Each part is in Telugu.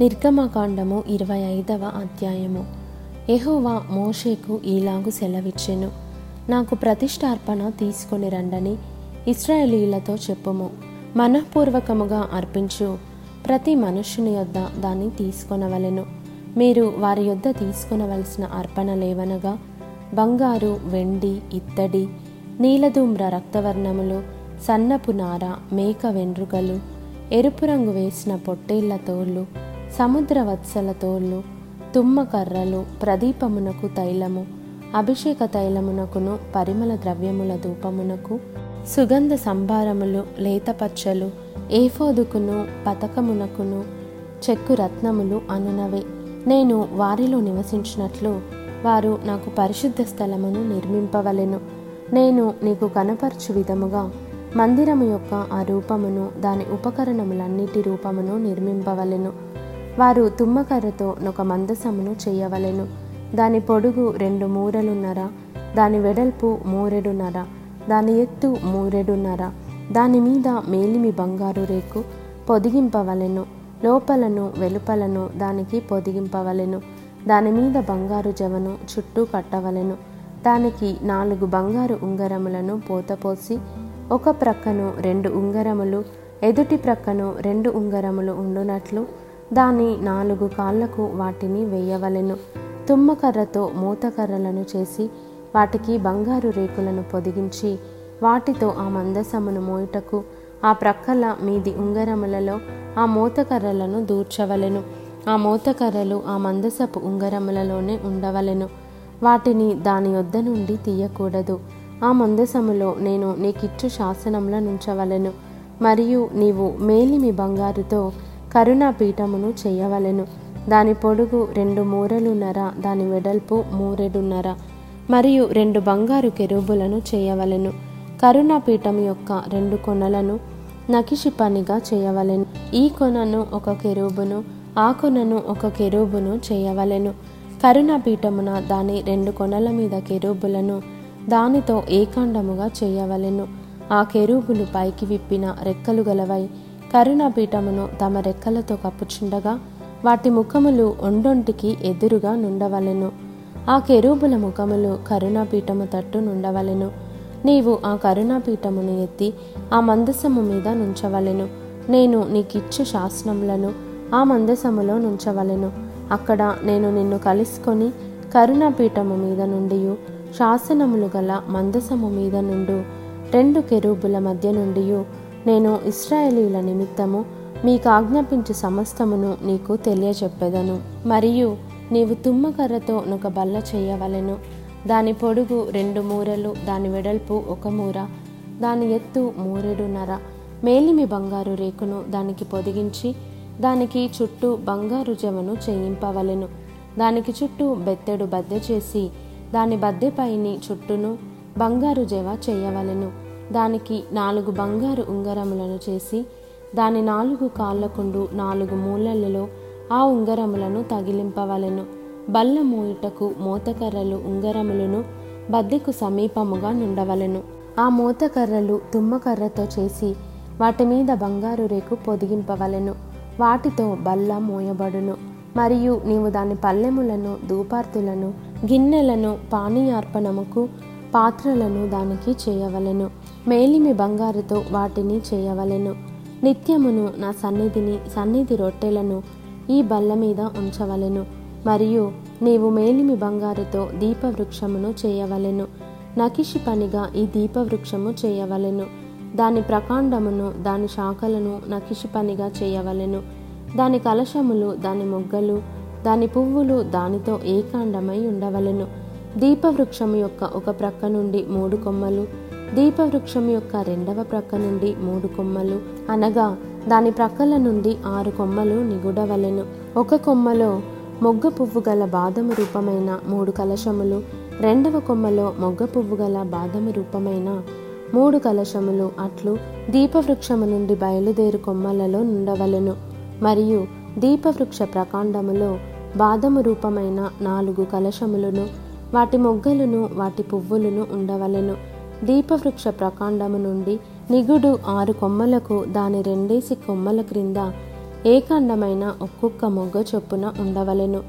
నిర్గమకాండము ఇరవై ఐదవ అధ్యాయము. ఎహోవా మోషేకు ఈలాగు సెలవిచ్చెను. నాకు ప్రతిష్టార్పణ తీసుకొని రండని ఇస్రాయేలీలతో చెప్పుము. మనఃపూర్వకముగా అర్పించు. ప్రతి మనుష్యుని యొద్ద దాన్ని తీసుకొనవలెను. మీరు వారి యొద్ద తీసుకొనవలసిన అర్పణ లేవనగా బంగారు వెండి ఇత్తడి నీలధూమ్ర రక్తవర్ణములు సన్నపు నార మేక వెండ్రుకలు ఎరుపు రంగు వేసిన పొట్టేళ్ళ తోళ్ళు సముద్ర వత్సల తోళ్ళు తుమ్మ కర్రలు ప్రదీపమునకు తైలము అభిషేక తైలమునకును పరిమళ ద్రవ్యముల ధూపమునకు సుగంధ సంభారములు లేతపచ్చలు ఏఫోదుకును పతకమునకును చెక్కు రత్నములు అనునవే. నేను వారిలో నివసించినట్లు వారు నాకు పరిశుద్ధ స్థలమును నిర్మింపవలెను. నేను నీకు కనపరచు విధముగా మందిరము యొక్క ఆ రూపమును దాని ఉపకరణములన్నిటి రూపమును నిర్మింపవలెను. వారు తుమ్మకర్రతో ఒక మందసమును చేయవలెను. దాని పొడుగు రెండు మూరలున్నర దాని వెడల్పు మూరెడున్నర దాని ఎత్తు మూరెడున్నర దాని మీద మేలిమి బంగారు రేకు పొదిగింపవలెను. లోపలను వెలుపలను దానికి పొదిగింపవలెను. దాని మీద బంగారు జవను చుట్టూ కట్టవలెను. దానికి నాలుగు బంగారు ఉంగరములను పోతపోసి ఒక ప్రక్కను రెండు ఉంగరములు ఎదుటి ప్రక్కను రెండు ఉంగరములు ఉండునట్లు దాని నాలుగు కాళ్ళకు వాటిని వేయవలెను. తుమ్మకర్రతో మూతకర్రలను చేసి వాటికి బంగారు రేకులను పొదిగించి వాటితో ఆ మందసమును మోయుటకు ఆ ప్రక్కల మీది ఉంగరములలో ఆ మూతకర్రలను దూర్చవలెను. ఆ మూతకర్రలు ఆ మందసపు ఉంగరములలోనే ఉండవలెను. వాటిని దాని వద్ద నుండి తీయకూడదు. ఆ మందసములో నేను నీకిచ్చు శాసనముల నుంచవలెను. మరియు నీవు మేలిమి బంగారుతో కరుణాపీఠమును చేయవలెను. దాని పొడుగు రెండు మూరలున్నర దాని వెడల్పు మూరెడున్నర మరియు రెండు బంగారు కెరూబులను చేయవలెను. కరుణాపీఠం యొక్క రెండు కొనలను నకిషి పనిగా చేయవలెను. ఈ కొనను ఒక కెరూబును ఆ కొనను ఒక కెరూబును చేయవలెను. కరుణాపీఠమున దాని రెండు కొనల మీద కెరూబులను దానితో ఏకాండముగా చేయవలెను. ఆ కెరూబులు పైకి విప్పిన రెక్కలు గలవై కరుణాపీఠమును తమ రెక్కలతో కప్పుచుండగా వాటి ముఖములు ఒండొంటికి ఎదురుగా నుండవలెను. ఆ కెరూబుల ముఖములు కరుణాపీఠము తట్టు నుండవలెను. నీవు ఆ కరుణాపీఠమును ఎత్తి ఆ మందసము మీద నుంచవలెను. నేను నీకిచ్చు శాసనములను ఆ మందసములో నుంచవలెను. అక్కడ నేను నిన్ను కలుసుకొని కరుణాపీఠము మీద నుండి శాసనములు గల మందసము మీద నుండు రెండు కెరూబుల మధ్య నుండి నేను ఇస్రాయేలీల నిమిత్తము మీకు ఆజ్ఞాపించు సమస్తమును నీకు తెలియచెప్పెదను. మరియు నీవు తుమ్మకర్రతో ఒక బల్ల చేయవలెను. దాని పొడుగు రెండు మూరలు దాని వెడల్పు ఒక మూర దాని ఎత్తు మూరెడున్నర. మేలిమి బంగారు రేకును దానికి పొదిగించి దానికి చుట్టూ బంగారు జవను చేయింపవలెను. దానికి చుట్టూ బెత్తెడు బద్దె చేసి దాని బద్దెపైని చుట్టూను బంగారు జవ చేయవలెను. దానికి నాలుగు బంగారు ఉంగరములను చేసి దాని నాలుగు కాళ్ళకుండు నాలుగు మూలలలో ఆ ఉంగరములను తగిలింపవలెను. బల్ల మూయుటకు మోతకర్రలు ఉంగరములను బద్దెకు సమీపముగా నుండవలెను. ఆ మోతకర్రలు తుమ్మకర్రతో చేసి వాటి మీద బంగారు రేకు పొదిగింపవలెను. వాటితో బల్ల మోయబడును. మరియు నీవు దాని పల్లెములను దూపార్తులను గిన్నెలను పానీయార్పణముకు పాత్రలను దానికి చేయవలెను. మేలిమి బంగారుతో వాటిని చేయవలెను. నిత్యమును నా సన్నిధిని సన్నిధి రొట్టెలను ఈ బల్ల మీద ఉంచవలెను. మరియు నీవు మేలిమి బంగారుతో దీపవృక్షమును చేయవలెను. నకిషి పనిగా ఈ దీపవృక్షము చేయవలెను. దాని ప్రకాండమును దాని శాఖలను నకిషి పనిగా చేయవలెను. దాని కలశములు దాని మొగ్గలు దాని పువ్వులు దానితో ఏకాండమై ఉండవలెను. దీపవృక్షము యొక్క ఒక ప్రక్క నుండి మూడు కొమ్మలు దీపవృక్షం యొక్క రెండవ ప్రక్క నుండి మూడు కొమ్మలు. అనగా దాని ప్రక్కల నుండి ఆరు కొమ్మలు నిగుడవలెను. ఒక కొమ్మలో మొగ్గ పువ్వు గల బాదము రూపమైన మూడు కలశములు రెండవ కొమ్మలో మొగ్గ పువ్వు గల బాదము రూపమైన మూడు కలశములు అట్లు దీపవృక్షము నుండి బయలుదేరు కొమ్మలలో నుండవలెను. మరియు దీపవృక్ష ప్రకాండములో బాదము రూపమైన నాలుగు కలశములను వాటి మొగ్గలను వాటి పువ్వులను ఉండవలెను. దీపవృక్ష ప్రకాండము నుండి నిగుడు ఆరు కొమ్మలకు దాని రెండేసి కొమ్మల క్రింద ఏకాండమైన ఒక్కొక్క మొగ్గ చొప్పున ఉండవలెను.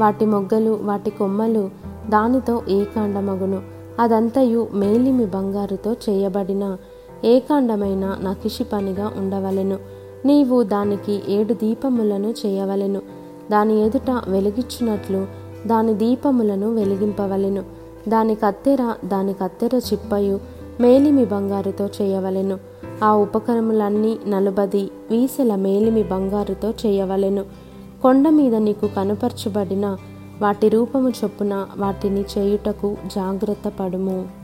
వాటి మొగ్గలు వాటి కొమ్మలు దానితో ఏకాండమగును. అదంతయు మేలిమి బంగారుతో చేయబడిన ఏకాండమైన నకిషి పనిగా ఉండవలెను. నీవు దానికి ఏడు దీపములను చేయవలెను. దాని ఎదుట వెలిగించినట్లు దాని దీపములను వెలిగింపవలెను. దాని కత్తెర దాని కత్తెర చిప్పయు మేలిమి బంగారుతో చేయవలెను. ఆ ఉపకరములన్నీ నలుబది వీసెల మేలిమి బంగారుతో చేయవలెను. కొండ మీద నీకు కనుపరచబడిన వాటి రూపము చొప్పున వాటిని చేయుటకు జాగ్రత్త పడుము.